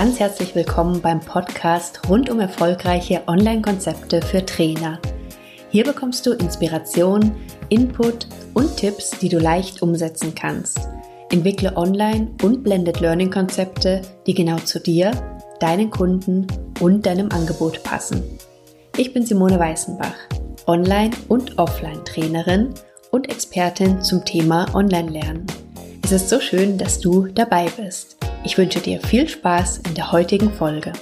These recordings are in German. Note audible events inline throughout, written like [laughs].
ganz herzlich willkommen beim Podcast rund um erfolgreiche Online-Konzepte für Trainer. Hier bekommst du Inspiration, Input und Tipps, die du leicht umsetzen kannst. Entwickle Online- und Blended Learning-Konzepte, die genau zu dir, deinen Kunden und deinem Angebot passen. Ich bin Simone Weißenbach, Online- und Offline-Trainerin und Expertin zum Thema Online-Lernen. Es ist so schön, dass du dabei bist. Ich wünsche dir viel Spaß in der heutigen Folge.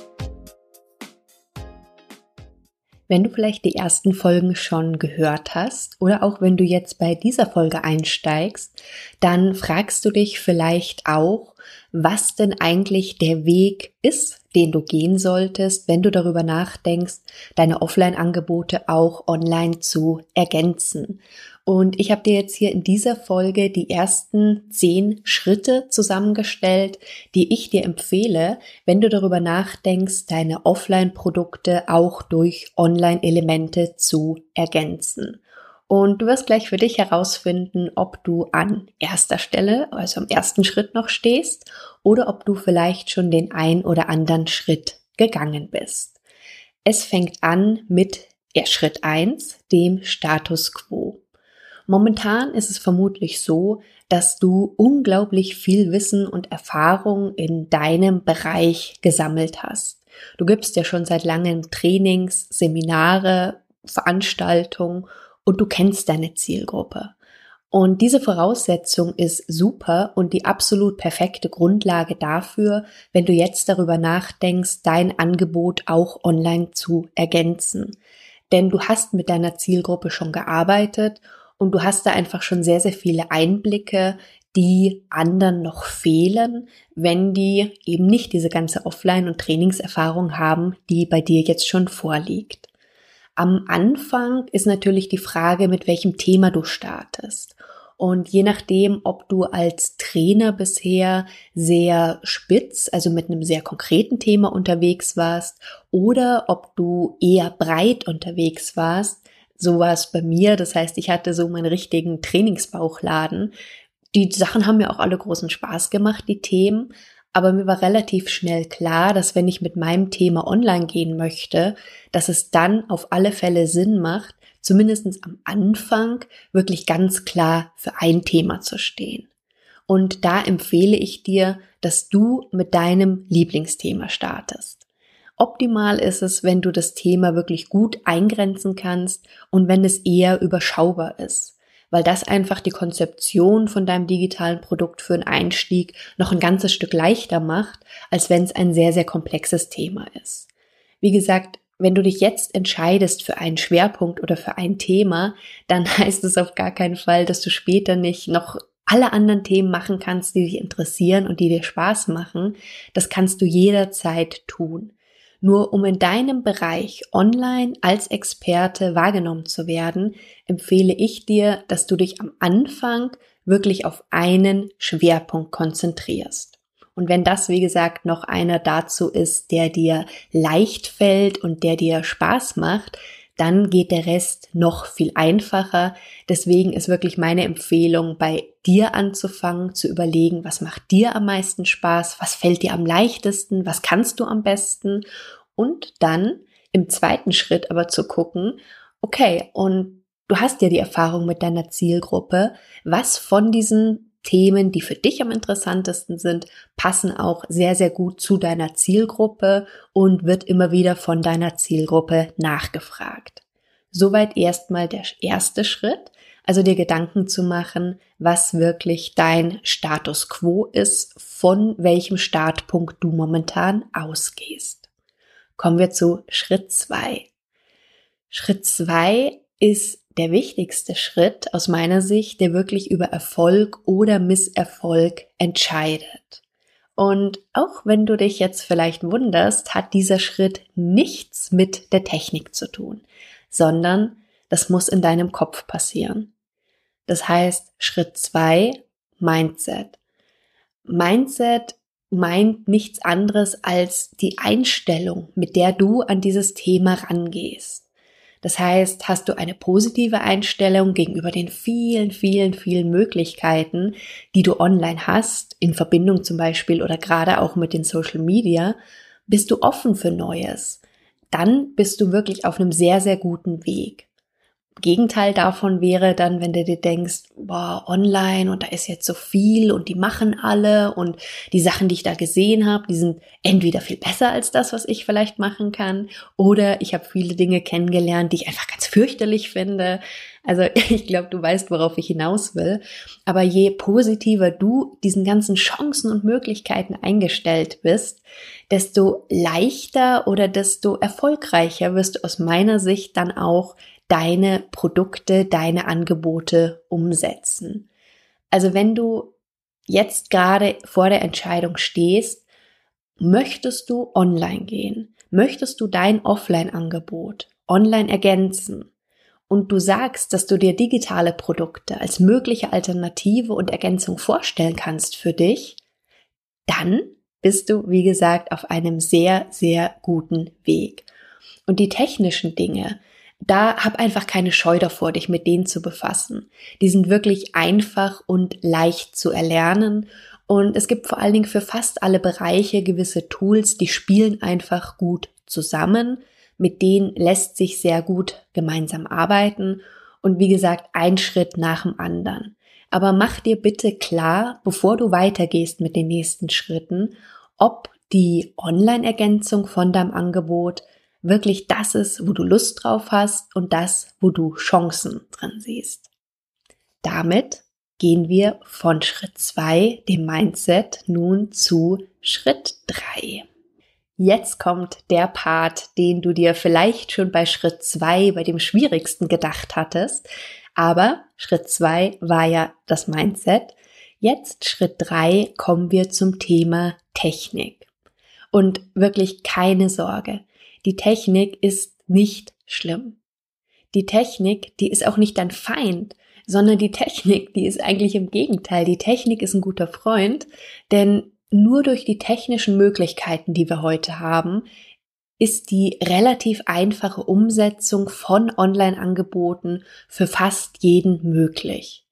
Wenn du vielleicht die ersten Folgen schon gehört hast oder auch wenn du jetzt bei dieser Folge einsteigst, dann fragst du dich vielleicht auch, was denn eigentlich der Weg ist, den du gehen solltest, wenn du darüber nachdenkst, deine Offline-Angebote auch online zu ergänzen. Und ich habe dir jetzt hier in dieser Folge die ersten zehn Schritte zusammengestellt, die ich dir empfehle, wenn du darüber nachdenkst, deine Offline-Produkte auch durch Online-Elemente zu ergänzen. Und du wirst gleich für dich herausfinden, ob du an erster Stelle, also am ersten Schritt noch stehst oder ob du vielleicht schon den ein oder anderen Schritt gegangen bist. Es fängt an mit Schritt eins, dem Status quo. Momentan ist es vermutlich so, dass du unglaublich viel Wissen und Erfahrung in deinem Bereich gesammelt hast. Du gibst ja schon seit langem Trainings, Seminare, Veranstaltungen und du kennst deine Zielgruppe. Und diese Voraussetzung ist super und die absolut perfekte Grundlage dafür, wenn du jetzt darüber nachdenkst, dein Angebot auch online zu ergänzen. Denn du hast mit deiner Zielgruppe schon gearbeitet und du hast da einfach schon sehr, sehr viele Einblicke, die anderen noch fehlen, wenn die eben nicht diese ganze Offline- und Trainingserfahrung haben, die bei dir jetzt schon vorliegt. Am Anfang ist natürlich die Frage, mit welchem Thema du startest. Und je nachdem, ob du als Trainer bisher sehr spitz, also mit einem sehr konkreten Thema unterwegs warst, oder ob du eher breit unterwegs warst, so war es bei mir. Das heißt, ich hatte so meinen richtigen Trainingsbauchladen. Die Sachen haben mir auch alle großen Spaß gemacht, die Themen. Aber mir war relativ schnell klar, dass wenn ich mit meinem Thema online gehen möchte, dass es dann auf alle Fälle Sinn macht, zumindest am Anfang wirklich ganz klar für ein Thema zu stehen. Und da empfehle ich dir, dass du mit deinem Lieblingsthema startest. Optimal ist es, wenn du das Thema wirklich gut eingrenzen kannst und wenn es eher überschaubar ist, weil das einfach die Konzeption von deinem digitalen Produkt für einen Einstieg noch ein ganzes Stück leichter macht, als wenn es ein sehr, sehr komplexes Thema ist. Wie gesagt, wenn du dich jetzt entscheidest für einen Schwerpunkt oder für ein Thema, dann [laughs] heißt es auf gar keinen Fall, dass du später nicht noch alle anderen Themen machen kannst, die dich interessieren und die dir Spaß machen. Das kannst du jederzeit tun. Nur um in deinem Bereich online als Experte wahrgenommen zu werden, empfehle ich dir, dass du dich am Anfang wirklich auf einen Schwerpunkt konzentrierst. Und wenn das, wie gesagt, noch einer dazu ist, der dir leicht fällt und der dir Spaß macht, dann geht der Rest noch viel einfacher. Deswegen ist wirklich meine Empfehlung, bei dir anzufangen, zu überlegen, was macht dir am meisten Spaß, was fällt dir am leichtesten, was kannst du am besten und dann im zweiten Schritt aber zu gucken, okay, und du hast ja die Erfahrung mit deiner Zielgruppe, was von diesen Themen, die für dich am interessantesten sind, passen auch sehr, sehr gut zu deiner Zielgruppe und wird immer wieder von deiner Zielgruppe nachgefragt. Soweit erstmal der erste Schritt, also dir Gedanken zu machen, was wirklich dein Status quo ist, von welchem Startpunkt du momentan ausgehst. Kommen wir zu Schritt zwei. Schritt zwei ist der wichtigste Schritt aus meiner Sicht, der wirklich über Erfolg oder Misserfolg entscheidet. Und auch wenn du dich jetzt vielleicht wunderst, hat dieser Schritt nichts mit der Technik zu tun, sondern das muss in deinem Kopf passieren. Das heißt, Schritt zwei Mindset. Mindset meint nichts anderes als die Einstellung, mit der du an dieses Thema rangehst. Das heißt, hast du eine positive Einstellung gegenüber den vielen, vielen, vielen Möglichkeiten, die du online hast, in Verbindung zum Beispiel oder gerade auch mit den Social Media, bist du offen für Neues. Dann bist du wirklich auf einem sehr, sehr guten Weg. Gegenteil davon wäre dann, wenn du dir denkst, boah, online und da ist jetzt so viel und die machen alle und die Sachen, die ich da gesehen habe, die sind entweder viel besser als das, was ich vielleicht machen kann, oder ich habe viele Dinge kennengelernt, die ich einfach ganz fürchterlich finde. Also [laughs] ich glaube, du weißt, worauf ich hinaus will. Aber je positiver du diesen ganzen Chancen und Möglichkeiten eingestellt bist, desto leichter oder desto erfolgreicher wirst du aus meiner Sicht dann auch deine Produkte, deine Angebote umsetzen. Also wenn du jetzt gerade vor der Entscheidung stehst, möchtest du online gehen? Möchtest du dein Offline-Angebot online ergänzen? Und du sagst, dass du dir digitale Produkte als mögliche Alternative und Ergänzung vorstellen kannst für dich, dann bist du, wie gesagt, auf einem sehr, sehr guten Weg. Und die technischen Dinge, da hab einfach keine Scheu davor, dich mit denen zu befassen. Die sind wirklich einfach und leicht zu erlernen und es gibt vor allen Dingen für fast alle Bereiche gewisse Tools, die spielen einfach gut zusammen. Mit denen lässt sich sehr gut gemeinsam arbeiten und wie gesagt, ein Schritt nach dem anderen. Aber mach dir bitte klar, bevor du weitergehst mit den nächsten Schritten, ob die Online-Ergänzung von deinem Angebot wirklich das ist, wo du Lust drauf hast und das, wo du Chancen drin siehst. Damit gehen wir von Schritt zwei, dem Mindset, nun zu Schritt drei. Jetzt kommt der Part, den du dir vielleicht schon bei Schritt zwei, bei dem schwierigsten gedacht hattest. Aber Schritt zwei war ja das Mindset. Jetzt Schritt drei kommen wir zum Thema Technik. Und wirklich keine Sorge. Die Technik ist nicht schlimm. Die Technik, die ist auch nicht dein Feind, sondern die Technik, die ist eigentlich im Gegenteil. Die Technik ist ein guter Freund, denn nur durch die technischen Möglichkeiten, die wir heute haben, ist die relativ einfache Umsetzung von Online-Angeboten für fast jeden möglich.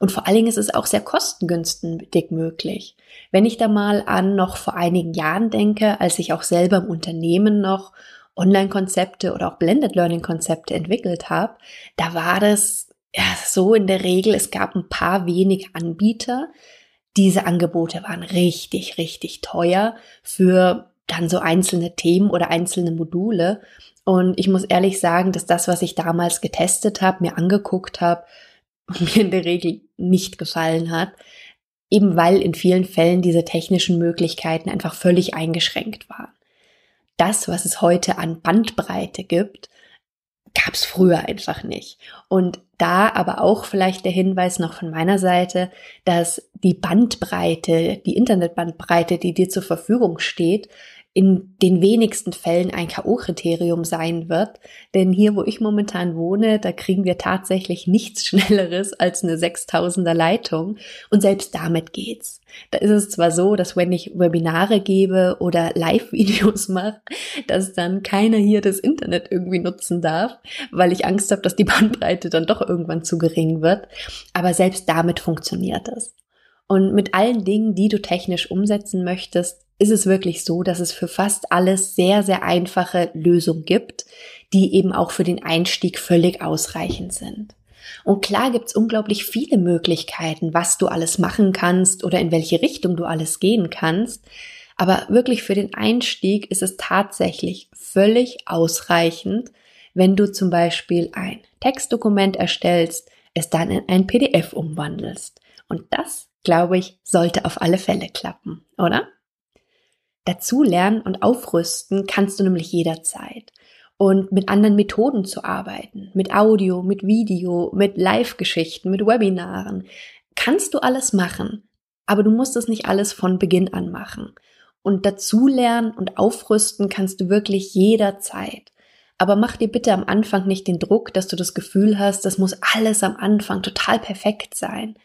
Und vor allen Dingen ist es auch sehr kostengünstig möglich. Wenn ich da mal an noch vor einigen Jahren denke, als ich auch selber im Unternehmen noch Online-Konzepte oder auch Blended Learning-Konzepte entwickelt habe, da war das ja, so in der Regel, es gab ein paar wenig Anbieter. Diese Angebote waren richtig, richtig teuer für dann so einzelne Themen oder einzelne Module. Und ich muss ehrlich sagen, dass das, was ich damals getestet habe, mir angeguckt habe, [laughs] mir in der Regel nicht gefallen hat, eben weil in vielen Fällen diese technischen Möglichkeiten einfach völlig eingeschränkt waren. Das, was es heute an Bandbreite gibt, gab es früher einfach nicht. Und da aber auch vielleicht der Hinweis noch von meiner Seite, dass die Bandbreite, die Internetbandbreite, die dir zur Verfügung steht, in den wenigsten Fällen ein K.O.-Kriterium sein wird. Denn hier, wo ich momentan wohne, da kriegen wir tatsächlich nichts [laughs] Schnelleres als eine 6000er Leitung. Und selbst damit geht's. Da ist es zwar so, dass wenn ich Webinare gebe oder Live-Videos [laughs] mache, dass dann keiner hier das Internet irgendwie nutzen darf, weil ich Angst habe, dass die [laughs] Bandbreite dann doch irgendwann zu gering wird. Aber selbst damit funktioniert es. Und mit allen Dingen, die du technisch umsetzen möchtest, ist es wirklich so, dass es für fast alles sehr, sehr einfache Lösungen gibt, die eben auch für den Einstieg völlig ausreichend sind. Und klar gibt's unglaublich viele Möglichkeiten, was du alles machen kannst oder in welche Richtung du alles gehen kannst. Aber wirklich für den Einstieg ist es tatsächlich völlig ausreichend, wenn du zum Beispiel ein Textdokument erstellst, es dann in ein PDF umwandelst. Und das, glaube ich, sollte auf alle Fälle klappen, oder? Dazu lernen und aufrüsten kannst du nämlich jederzeit. Und mit anderen Methoden zu arbeiten, mit Audio, mit Video, mit Live-Geschichten, mit Webinaren, kannst du alles machen. Aber du musst es nicht alles von Beginn an machen. Und dazu lernen und aufrüsten kannst du wirklich jederzeit. Aber mach dir bitte am Anfang nicht den Druck, dass du das Gefühl hast, das muss alles am Anfang total perfekt sein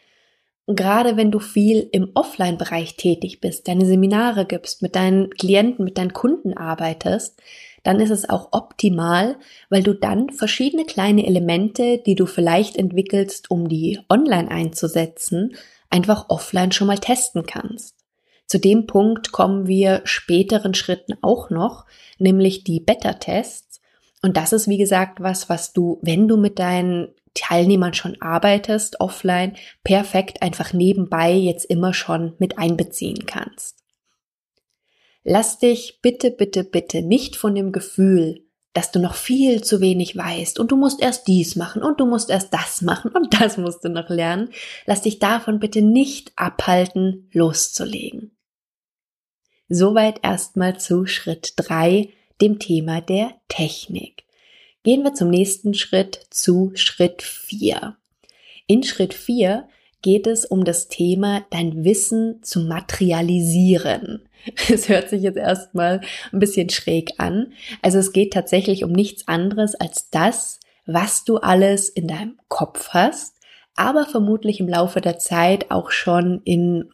gerade wenn du viel im Offline-Bereich tätig bist, deine Seminare gibst, mit deinen Klienten, mit deinen Kunden arbeitest, dann ist es auch optimal, weil du dann verschiedene kleine Elemente, die du vielleicht entwickelst, um die online einzusetzen, einfach offline schon mal testen kannst. Zu dem Punkt kommen wir späteren Schritten auch noch, nämlich die Beta-Tests. Und das ist, wie gesagt, was, was du, wenn du mit deinen Teilnehmern schon arbeitest, offline, perfekt einfach nebenbei jetzt immer schon mit einbeziehen kannst. Lass dich bitte, bitte, bitte nicht von dem Gefühl, dass du noch viel zu wenig weißt und du musst erst dies machen und du musst erst das machen und [laughs] das musst du noch lernen. Lass dich davon bitte nicht abhalten, loszulegen. Soweit erstmal zu Schritt drei, dem Thema der Technik. Gehen wir zum nächsten Schritt, zu Schritt vier. In Schritt vier geht es um das Thema, dein Wissen zu materialisieren. [laughs] Es hört sich jetzt erstmal ein bisschen schräg an. Also es geht tatsächlich um nichts anderes als das, was du alles in deinem Kopf hast, aber vermutlich im Laufe der Zeit auch schon in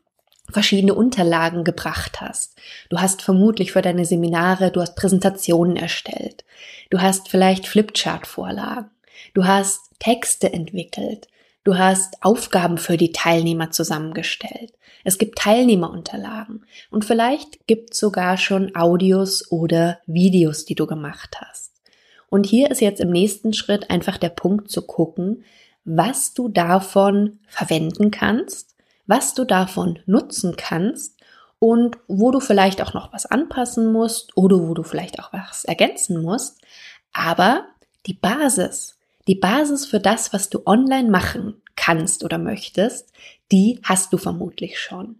verschiedene Unterlagen gebracht hast. Du hast vermutlich für deine Seminare, du hast Präsentationen erstellt. Du hast vielleicht Flipchart-Vorlagen. Du hast Texte entwickelt. Du hast Aufgaben für die Teilnehmer zusammengestellt. Es gibt Teilnehmerunterlagen und vielleicht gibt es sogar schon Audios oder Videos, die du gemacht hast. Und hier ist jetzt im nächsten Schritt einfach der Punkt zu gucken, was du davon verwenden kannst, was du davon nutzen kannst und wo du vielleicht auch noch was anpassen musst oder wo du vielleicht auch was ergänzen musst. Aber die Basis, die Basis für das, was du online machen kannst oder möchtest, die hast du vermutlich schon.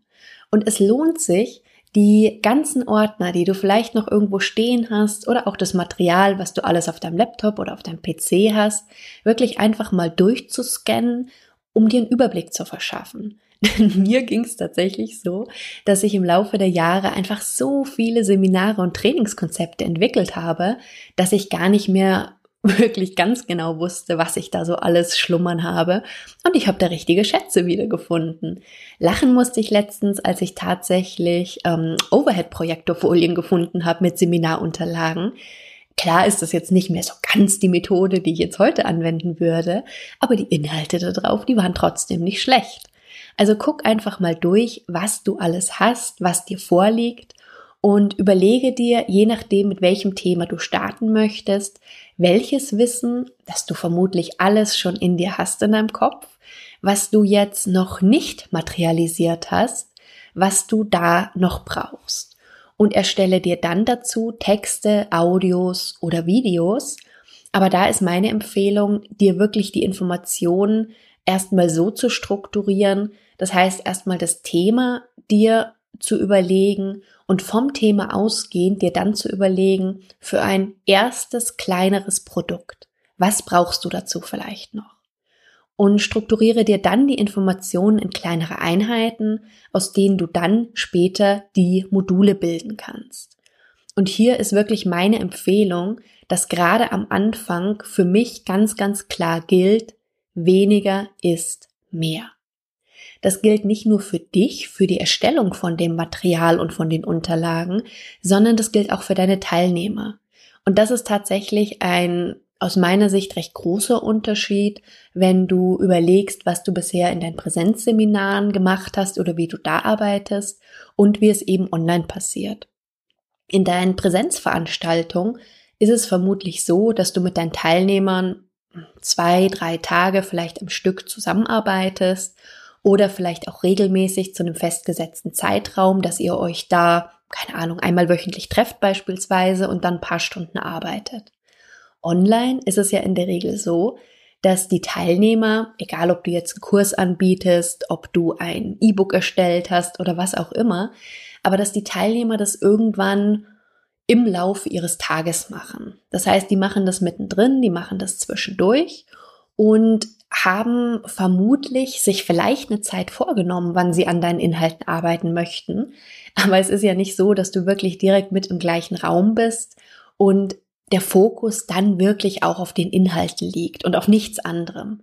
Und es lohnt sich, die ganzen Ordner, die du vielleicht noch irgendwo stehen hast oder auch das Material, was du alles auf deinem Laptop oder auf deinem PC hast, wirklich einfach mal durchzuscannen, um dir einen Überblick zu verschaffen. [laughs] Mir ging es tatsächlich so, dass ich im Laufe der Jahre einfach so viele Seminare und Trainingskonzepte entwickelt habe, dass ich gar nicht mehr [laughs] wirklich ganz genau wusste, was ich da so alles schlummern habe. Und ich habe da richtige Schätze wiedergefunden. Lachen musste ich letztens, als ich tatsächlich ähm, Overhead-Projektorfolien gefunden habe mit Seminarunterlagen. Klar ist das jetzt nicht mehr so ganz die Methode, die ich jetzt heute anwenden würde, aber die Inhalte da drauf, die waren trotzdem nicht schlecht. Also guck einfach mal durch, was du alles hast, was dir vorliegt und überlege dir, je nachdem, mit welchem Thema du starten möchtest, welches Wissen, das du vermutlich alles schon in dir hast in deinem Kopf, was du jetzt noch nicht materialisiert hast, was du da noch brauchst. Und erstelle dir dann dazu Texte, Audios oder Videos. Aber da ist meine Empfehlung, dir wirklich die Informationen erstmal so zu strukturieren. Das heißt, erstmal das Thema dir zu überlegen und vom Thema ausgehend dir dann zu überlegen für ein erstes kleineres Produkt. Was brauchst du dazu vielleicht noch? Und strukturiere dir dann die Informationen in kleinere Einheiten, aus denen du dann später die Module bilden kannst. Und hier ist wirklich meine Empfehlung, dass gerade am Anfang für mich ganz, ganz klar gilt, weniger ist mehr. Das gilt nicht nur für dich, für die Erstellung von dem Material und von den Unterlagen, sondern das gilt auch für deine Teilnehmer. Und das ist tatsächlich ein aus meiner Sicht recht großer Unterschied, wenn du überlegst, was du bisher in deinen Präsenzseminaren gemacht hast oder wie du da arbeitest und wie es eben online passiert. In deinen Präsenzveranstaltungen ist es vermutlich so, dass du mit deinen Teilnehmern zwei, drei Tage vielleicht am Stück zusammenarbeitest oder vielleicht auch regelmäßig zu einem festgesetzten Zeitraum, dass ihr euch da, keine Ahnung, einmal wöchentlich trefft beispielsweise und dann ein paar Stunden arbeitet. Online ist es ja in der Regel so, dass die Teilnehmer, egal ob du jetzt einen Kurs anbietest, ob du ein E-Book erstellt hast oder was auch immer, aber dass die Teilnehmer das irgendwann im Laufe ihres Tages machen. Das heißt, die machen das mittendrin, die machen das zwischendurch und haben vermutlich sich vielleicht eine Zeit vorgenommen, wann sie an deinen Inhalten arbeiten möchten. Aber es ist ja nicht so, dass du wirklich direkt mit im gleichen Raum bist und der Fokus dann wirklich auch auf den Inhalten liegt und auf nichts anderem.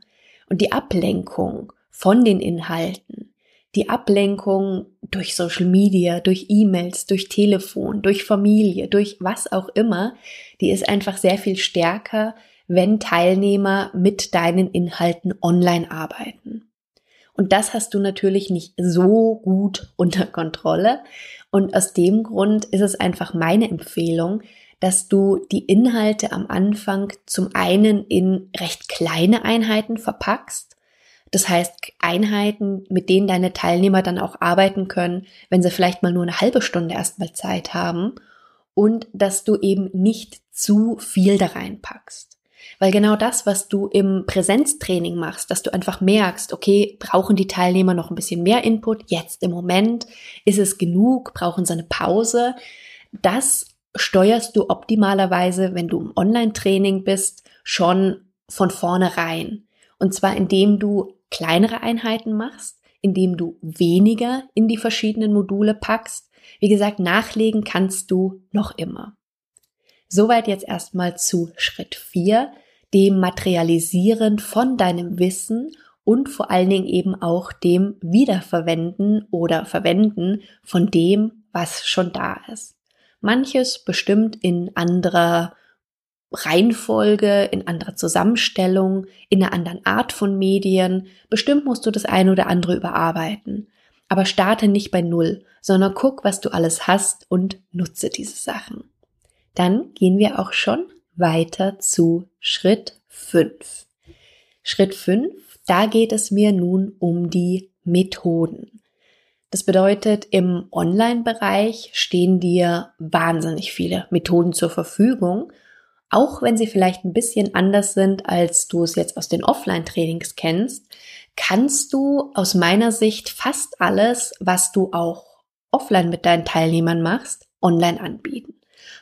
Und die Ablenkung von den Inhalten, Die Ablenkung durch Social Media, durch E-Mails, durch Telefon, durch Familie, durch was auch immer, die ist einfach sehr viel stärker, wenn Teilnehmer mit deinen Inhalten online arbeiten. Und das hast du natürlich nicht so gut [laughs] unter Kontrolle. Und aus dem Grund ist es einfach meine Empfehlung, dass du die Inhalte am Anfang zum einen in recht kleine Einheiten verpackst. Das heißt, Einheiten, mit denen deine Teilnehmer dann auch arbeiten können, wenn sie vielleicht mal nur eine halbe Stunde erstmal Zeit haben. Und dass du eben nicht zu viel da reinpackst. Weil genau das, was du im Präsenztraining machst, dass du einfach merkst, okay, brauchen die Teilnehmer noch ein bisschen mehr Input? Jetzt im Moment ist es genug? Brauchen sie eine Pause? Das steuerst du optimalerweise, wenn du im Online-Training bist, schon von vornherein. Und zwar indem du kleinere Einheiten machst, indem du weniger in die verschiedenen Module packst. Wie gesagt, nachlegen kannst du noch immer. Soweit jetzt erstmal zu Schritt 4, dem Materialisieren von deinem Wissen und vor allen Dingen eben auch dem Wiederverwenden oder Verwenden von dem, was schon da ist. Manches bestimmt in anderer Reihenfolge, in anderer Zusammenstellung, in einer anderen Art von Medien. Bestimmt musst du das eine oder andere überarbeiten. Aber starte nicht bei Null, sondern guck, was du alles hast und nutze diese Sachen. Dann gehen wir auch schon weiter zu Schritt 5. Schritt 5, da geht es mir nun um die Methoden. Das bedeutet, im Online-Bereich stehen dir wahnsinnig viele Methoden zur Verfügung, auch wenn sie vielleicht ein bisschen anders sind, als du es jetzt aus den Offline-Trainings kennst, kannst du aus meiner Sicht fast alles, was du auch offline mit deinen Teilnehmern machst, online anbieten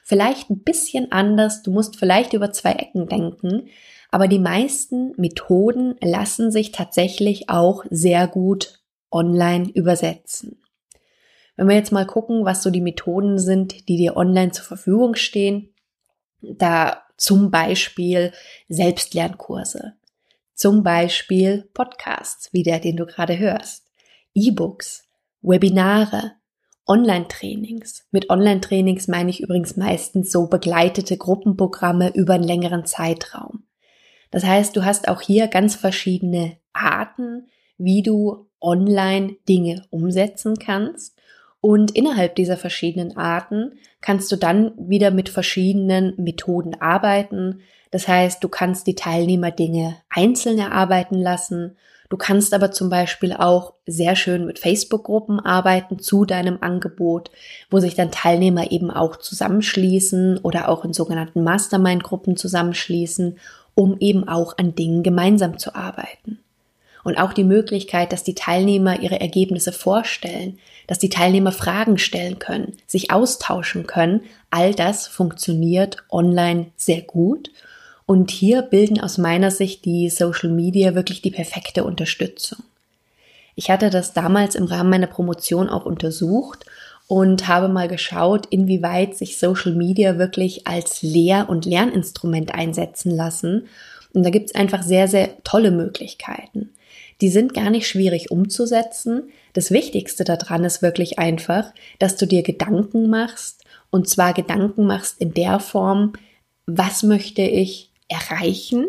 vielleicht ein bisschen anders, du musst vielleicht über zwei Ecken denken, aber die meisten Methoden lassen sich tatsächlich auch sehr gut online übersetzen. Wenn wir jetzt mal gucken, was so die Methoden sind, die dir online zur Verfügung stehen, da zum Beispiel Selbstlernkurse, zum Beispiel Podcasts, wie der, den du gerade hörst, E-Books, Webinare, Online-Trainings. Mit Online-Trainings meine ich übrigens meistens so begleitete Gruppenprogramme über einen längeren Zeitraum. Das heißt, du hast auch hier ganz verschiedene Arten, wie du online Dinge umsetzen kannst. Und innerhalb dieser verschiedenen Arten kannst du dann wieder mit verschiedenen Methoden arbeiten. Das heißt, du kannst die Teilnehmer Dinge einzeln erarbeiten lassen Du kannst aber zum Beispiel auch sehr schön mit Facebook-Gruppen arbeiten zu deinem Angebot, wo sich dann Teilnehmer eben auch zusammenschließen oder auch in sogenannten Mastermind-Gruppen zusammenschließen, um eben auch an Dingen gemeinsam zu arbeiten. Und auch die Möglichkeit, dass die Teilnehmer ihre Ergebnisse vorstellen, dass die Teilnehmer Fragen stellen können, sich austauschen können, all das funktioniert online sehr gut und hier bilden aus meiner Sicht die Social Media wirklich die perfekte Unterstützung. Ich hatte das damals im Rahmen meiner Promotion auch untersucht und habe mal geschaut, inwieweit sich Social Media wirklich als Lehr- und Lerninstrument einsetzen lassen. Und da gibt es einfach sehr, sehr tolle Möglichkeiten. Die sind gar nicht schwierig umzusetzen. Das Wichtigste daran ist wirklich einfach, dass du dir Gedanken machst und zwar Gedanken machst in der Form, was möchte ich erreichen?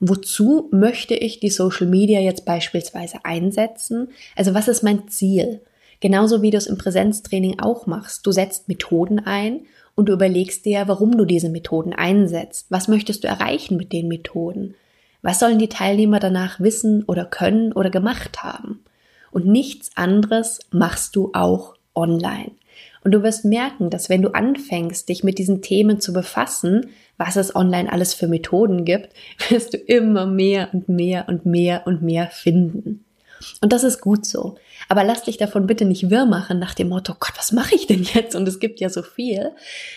Wozu möchte ich die Social Media jetzt beispielsweise einsetzen? Also was ist mein Ziel? Genauso wie du es im Präsenztraining auch machst. Du setzt Methoden ein und du überlegst dir, warum du diese Methoden einsetzt. Was möchtest du erreichen mit den Methoden? Was sollen die Teilnehmer danach wissen oder können oder gemacht haben? Und nichts anderes machst du auch online. Und du wirst merken, dass wenn du anfängst, dich mit diesen Themen zu befassen, was es online alles für Methoden gibt, [laughs] wirst du immer mehr und mehr und mehr und mehr finden. Und das ist gut so. Aber lass dich davon bitte nicht wirr machen nach dem Motto, Gott, was mache ich denn jetzt? Und es gibt ja so viel,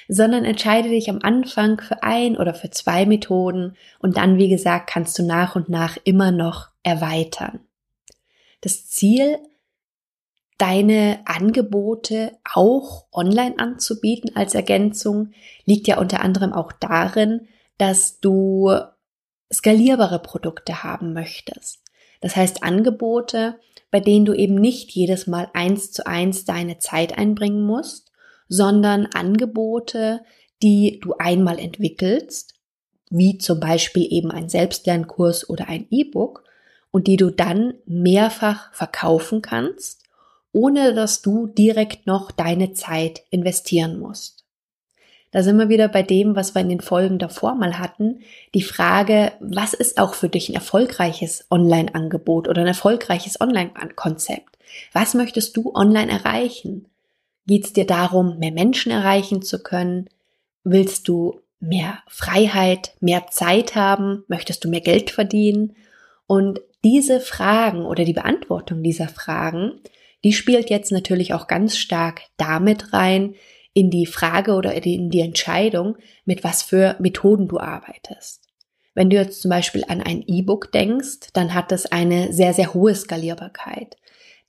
sondern entscheide dich am Anfang für ein oder für zwei Methoden und dann, wie gesagt, kannst du nach und nach immer noch erweitern. Das Ziel deine Angebote auch online anzubieten als Ergänzung, liegt ja unter anderem auch darin, dass du skalierbare Produkte haben möchtest. Das heißt Angebote, bei denen du eben nicht jedes Mal eins zu eins deine Zeit einbringen musst, sondern Angebote, die du einmal entwickelst, wie zum Beispiel eben ein Selbstlernkurs oder ein E-Book, und die du dann mehrfach verkaufen kannst, ohne dass du direkt noch deine Zeit investieren musst. Da sind wir wieder bei dem, was wir in den Folgen davor mal hatten. Die Frage, was ist auch für dich ein erfolgreiches Online-Angebot oder ein erfolgreiches Online-Konzept? Was möchtest du online erreichen? Geht es dir darum, mehr Menschen erreichen zu können? Willst du mehr Freiheit, mehr Zeit haben? Möchtest du mehr Geld verdienen? Und diese Fragen oder die Beantwortung dieser Fragen, die spielt jetzt natürlich auch ganz stark damit rein, in die Frage oder in die Entscheidung, mit was für Methoden du arbeitest. Wenn du jetzt zum Beispiel an ein E-Book denkst, dann hat es eine sehr, sehr hohe Skalierbarkeit.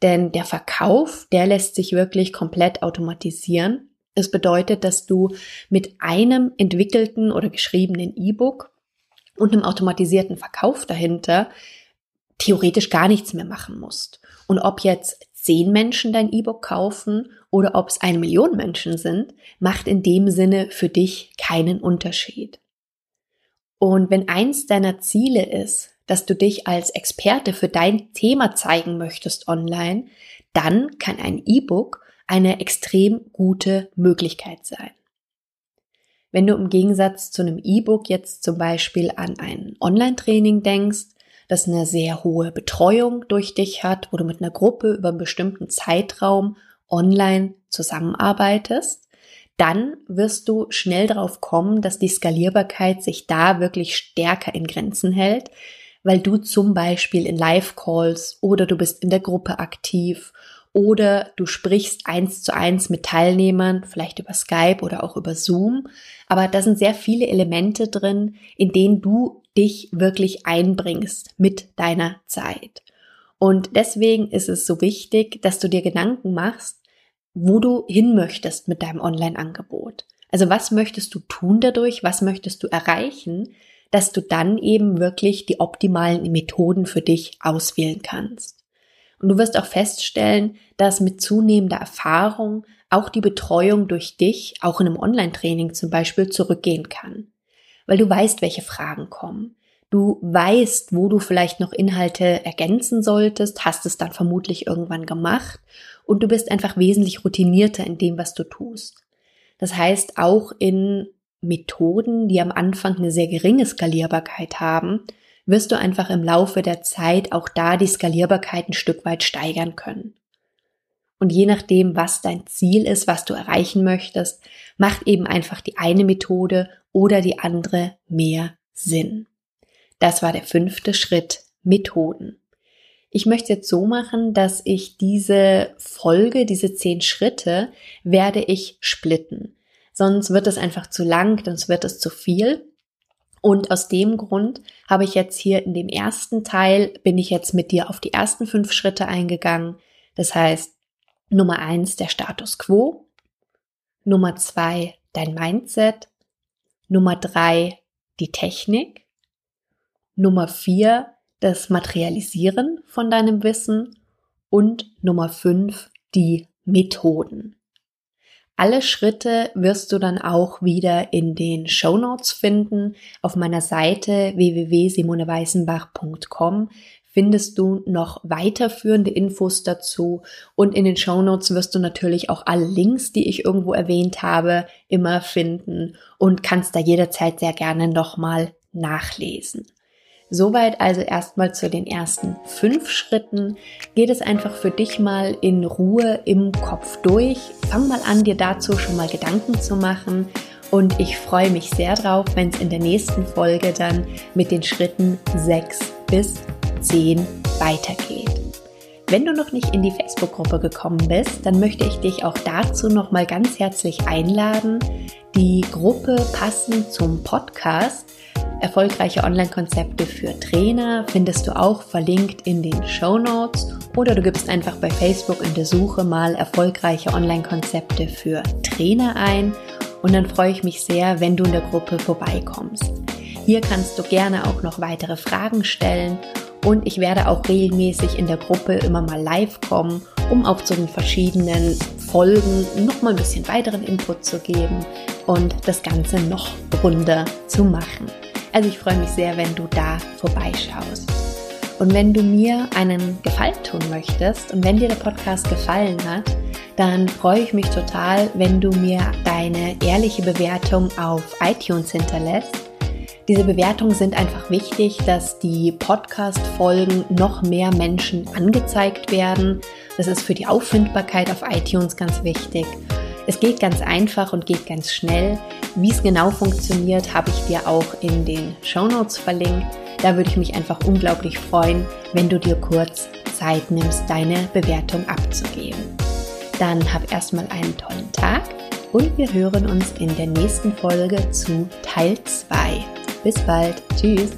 Denn der Verkauf, der lässt sich wirklich komplett automatisieren. Es bedeutet, dass du mit einem entwickelten oder geschriebenen E-Book und einem automatisierten Verkauf dahinter theoretisch gar nichts mehr machen musst. Und ob jetzt zehn Menschen dein E-Book kaufen oder ob es eine Million Menschen sind, macht in dem Sinne für dich keinen Unterschied. Und wenn eins deiner Ziele ist, dass du dich als Experte für dein Thema zeigen möchtest online, dann kann ein E-Book eine extrem gute Möglichkeit sein. Wenn du im Gegensatz zu einem E-Book jetzt zum Beispiel an ein Online-Training denkst, das eine sehr hohe Betreuung durch dich hat, wo du mit einer Gruppe über einen bestimmten Zeitraum online zusammenarbeitest, dann wirst du schnell darauf kommen, dass die Skalierbarkeit sich da wirklich stärker in Grenzen hält, weil du zum Beispiel in Live-Calls oder du bist in der Gruppe aktiv oder du sprichst eins zu eins mit Teilnehmern, vielleicht über Skype oder auch über Zoom. Aber da sind sehr viele Elemente drin, in denen du dich wirklich einbringst mit deiner Zeit. Und deswegen ist es so wichtig, dass du dir Gedanken machst, wo du hin möchtest mit deinem Online-Angebot. Also was möchtest du tun dadurch? Was möchtest du erreichen, dass du dann eben wirklich die optimalen Methoden für dich auswählen kannst? Und du wirst auch feststellen, dass mit zunehmender Erfahrung auch die Betreuung durch dich, auch in einem Online-Training zum Beispiel, zurückgehen kann. Weil du weißt, welche Fragen kommen. Du weißt, wo du vielleicht noch Inhalte ergänzen solltest, hast es dann vermutlich irgendwann gemacht und du bist einfach wesentlich routinierter in dem, was du tust. Das heißt, auch in Methoden, die am Anfang eine sehr geringe Skalierbarkeit haben, wirst du einfach im Laufe der Zeit auch da die Skalierbarkeit ein Stück weit steigern können. Und je nachdem, was dein Ziel ist, was du erreichen möchtest, macht eben einfach die eine Methode oder die andere mehr Sinn. Das war der fünfte Schritt, Methoden. Ich möchte jetzt so machen, dass ich diese Folge, diese zehn Schritte, werde ich splitten. Sonst wird es einfach zu lang, sonst wird es zu viel. Und aus dem Grund habe ich jetzt hier in dem ersten Teil, bin ich jetzt mit dir auf die ersten fünf Schritte eingegangen. Das heißt, Nummer eins, der Status quo. Nummer zwei, dein Mindset. Nummer drei, die Technik. Nummer vier, das Materialisieren von deinem Wissen. Und Nummer fünf, die Methoden. Alle Schritte wirst du dann auch wieder in den Show Notes finden. Auf meiner Seite www.simoneweißenbach.com findest du noch weiterführende Infos dazu und in den Show Notes wirst du natürlich auch alle Links, die ich irgendwo erwähnt habe, immer finden und kannst da jederzeit sehr gerne nochmal nachlesen. Soweit also erstmal zu den ersten fünf Schritten. Geht es einfach für dich mal in Ruhe im Kopf durch. Fang mal an, dir dazu schon mal Gedanken zu machen. Und ich freue mich sehr drauf, wenn es in der nächsten Folge dann mit den Schritten sechs bis zehn weitergeht. Wenn du noch nicht in die Facebook-Gruppe gekommen bist, dann möchte ich dich auch dazu nochmal ganz herzlich einladen. Die Gruppe passend zum Podcast Erfolgreiche Online-Konzepte für Trainer findest du auch verlinkt in den Show Notes oder du gibst einfach bei Facebook in der Suche mal erfolgreiche Online-Konzepte für Trainer ein und dann freue ich mich sehr, wenn du in der Gruppe vorbeikommst. Hier kannst du gerne auch noch weitere Fragen stellen Und ich werde auch regelmäßig in der Gruppe immer mal live kommen, um auch zu den verschiedenen Folgen noch mal ein bisschen weiteren Input zu geben und das Ganze noch runder zu machen. Also ich freue mich sehr, wenn du da vorbeischaust. Und wenn du mir einen Gefallen tun möchtest und wenn dir der Podcast gefallen hat, dann freue ich mich total, wenn du mir deine ehrliche Bewertung auf iTunes hinterlässt. Diese Bewertungen sind einfach wichtig, dass die Podcast-Folgen noch mehr Menschen angezeigt werden. Das ist für die Auffindbarkeit auf iTunes ganz wichtig. Es geht ganz einfach und geht ganz schnell. Wie es genau funktioniert, habe ich dir auch in den Show Notes verlinkt. Da würde ich mich einfach unglaublich freuen, wenn du dir kurz Zeit nimmst, deine Bewertung abzugeben. Dann hab erstmal einen tollen Tag und wir hören uns in der nächsten Folge zu Teil 2. Bis bald. Tschüss.